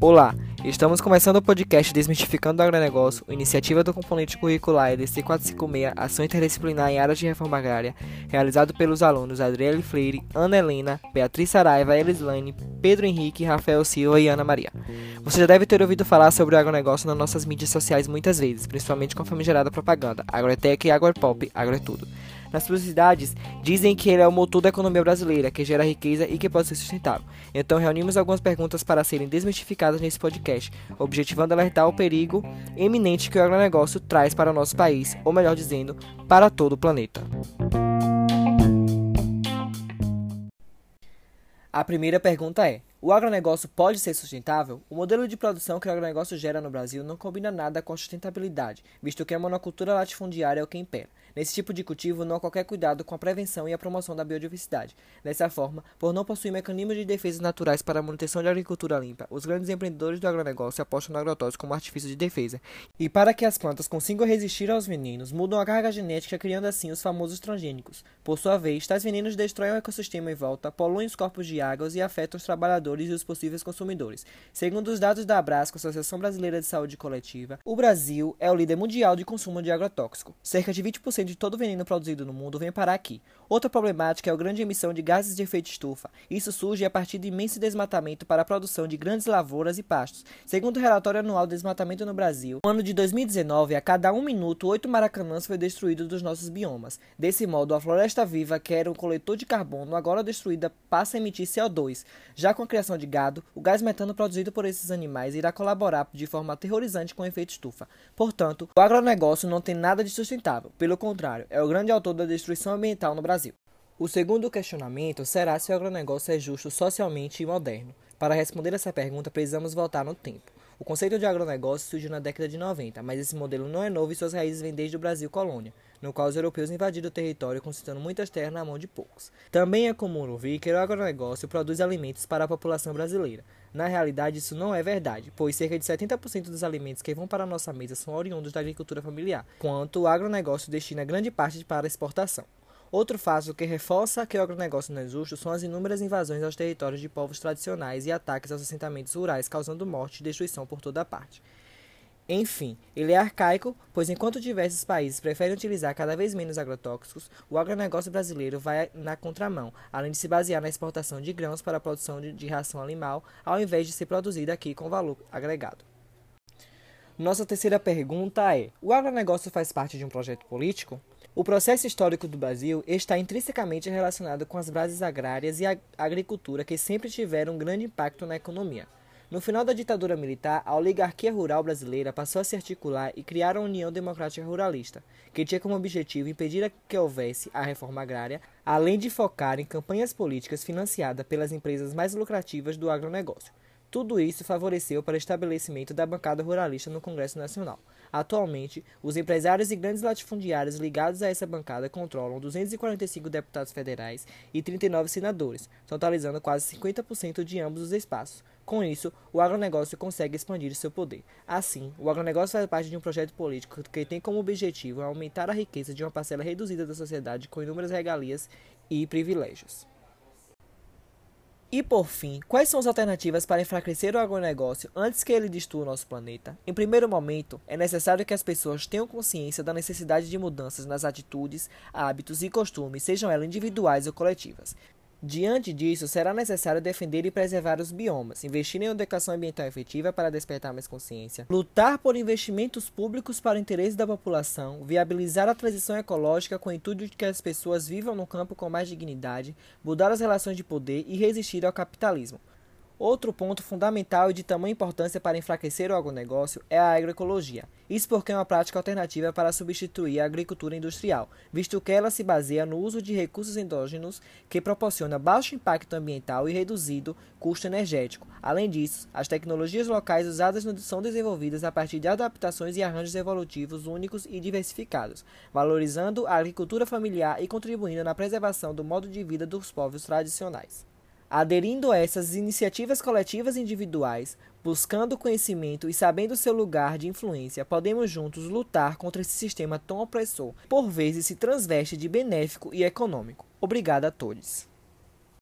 Olá, estamos começando o podcast Desmistificando o Agronegócio, iniciativa do componente curricular EDC 456, Ação Interdisciplinar em Áreas de Reforma Agrária, realizado pelos alunos Adriele Freire, Ana Helena, Beatriz Saraiva, Elislane, Pedro Henrique, Rafael Silva e Ana Maria. Você já deve ter ouvido falar sobre o agronegócio nas nossas mídias sociais muitas vezes, principalmente com a famigerada propaganda, Agrotec Agropop, Agro é. Nas suas cidades, dizem que ele é o motor da economia brasileira, que gera riqueza e que pode ser sustentável. Então, reunimos algumas perguntas para serem desmistificadas nesse podcast, objetivando alertar o perigo eminente que o agronegócio traz para o nosso país, ou melhor dizendo, para todo o planeta. A primeira pergunta é: o agronegócio pode ser sustentável? O modelo de produção que o agronegócio gera no Brasil não combina nada com a sustentabilidade, visto que a monocultura latifundiária é o que impera. Nesse tipo de cultivo, não há qualquer cuidado com a prevenção e a promoção da biodiversidade. Dessa forma, por não possuir mecanismos de defesa naturais para a manutenção de agricultura limpa, os grandes empreendedores do agronegócio apostam no agrotóxico como artifício de defesa. E para que as plantas consigam resistir aos venenos, mudam a carga genética, criando assim os famosos transgênicos. Por sua vez, tais venenos destroem o ecossistema em volta, poluem os corpos de águas e afetam os trabalhadores e os possíveis consumidores. Segundo os dados da Abrasco, Associação Brasileira de Saúde Coletiva, o Brasil é o líder mundial de consumo de agrotóxico. Cerca de 20% de todo o veneno produzido no mundo vem parar aqui. Outra problemática é a grande emissão de gases de efeito estufa. Isso surge a partir de imenso desmatamento para a produção de grandes lavouras e pastos. Segundo o relatório anual de desmatamento no Brasil, no ano de 2019, a cada um minuto, oito maracanãs foi destruído dos nossos biomas. Desse modo, a floresta viva, que era um coletor de carbono, agora destruída, passa a emitir CO2. Já com a criação de gado, o gás metano produzido por esses animais irá colaborar de forma aterrorizante com o efeito estufa. Portanto, o agronegócio não tem nada de sustentável. Pelo contrário, é o grande autor da destruição ambiental no Brasil. O segundo questionamento será se o agronegócio é justo socialmente e moderno. Para responder essa pergunta, precisamos voltar no tempo. O conceito de agronegócio surgiu na década de 90, mas esse modelo não é novo e suas raízes vêm desde o Brasil colônia, no qual os europeus invadiram o território concentrando muitas terras na mão de poucos. Também é comum ouvir que o agronegócio produz alimentos para a população brasileira. Na realidade, isso não é verdade, pois cerca de 70% dos alimentos que vão para a nossa mesa são oriundos da agricultura familiar, quanto o agronegócio destina grande parte para exportação. Outro fato que reforça que o agronegócio não é justo são as inúmeras invasões aos territórios de povos tradicionais e ataques aos assentamentos rurais, causando morte e destruição por toda parte. Enfim, ele é arcaico, pois enquanto diversos países preferem utilizar cada vez menos agrotóxicos, o agronegócio brasileiro vai na contramão, além de se basear na exportação de grãos para a produção de, de ração animal, ao invés de ser produzida aqui com valor agregado. Nossa terceira pergunta é: o agronegócio faz parte de um projeto político? O processo histórico do Brasil está intrinsecamente relacionado com as bases agrárias e a agricultura que sempre tiveram um grande impacto na economia. No final da ditadura militar, a oligarquia rural brasileira passou a se articular e criar a União Democrática Ruralista, que tinha como objetivo impedir que houvesse a reforma agrária, além de focar em campanhas políticas financiadas pelas empresas mais lucrativas do agronegócio. Tudo isso favoreceu para o estabelecimento da bancada ruralista no Congresso Nacional. Atualmente, os empresários e grandes latifundiários ligados a essa bancada controlam 245 deputados federais e 39 senadores, totalizando quase 50% de ambos os espaços. Com isso, o agronegócio consegue expandir seu poder. Assim, o agronegócio faz parte de um projeto político que tem como objetivo aumentar a riqueza de uma parcela reduzida da sociedade com inúmeras regalias e privilégios. E por fim, quais são as alternativas para enfraquecer o agronegócio antes que ele destrua o nosso planeta? Em primeiro momento, é necessário que as pessoas tenham consciência da necessidade de mudanças nas atitudes, hábitos e costumes, sejam elas individuais ou coletivas. Diante disso, será necessário defender e preservar os biomas, investir em educação ambiental efetiva para despertar mais consciência, lutar por investimentos públicos para o interesse da população, viabilizar a transição ecológica com o intuito de que as pessoas vivam no campo com mais dignidade, mudar as relações de poder e resistir ao capitalismo. Outro ponto fundamental e de tamanha importância para enfraquecer o agronegócio é a agroecologia. Isso porque é uma prática alternativa para substituir a agricultura industrial, visto que ela se baseia no uso de recursos endógenos que proporciona baixo impacto ambiental e reduzido custo energético. Além disso, as tecnologias locais usadas são desenvolvidas a partir de adaptações e arranjos evolutivos únicos e diversificados, valorizando a agricultura familiar e contribuindo na preservação do modo de vida dos povos tradicionais. Aderindo a essas iniciativas coletivas e individuais, buscando conhecimento e sabendo seu lugar de influência, podemos juntos lutar contra esse sistema tão opressor, por vezes se transveste de benéfico e econômico. Obrigado a todos.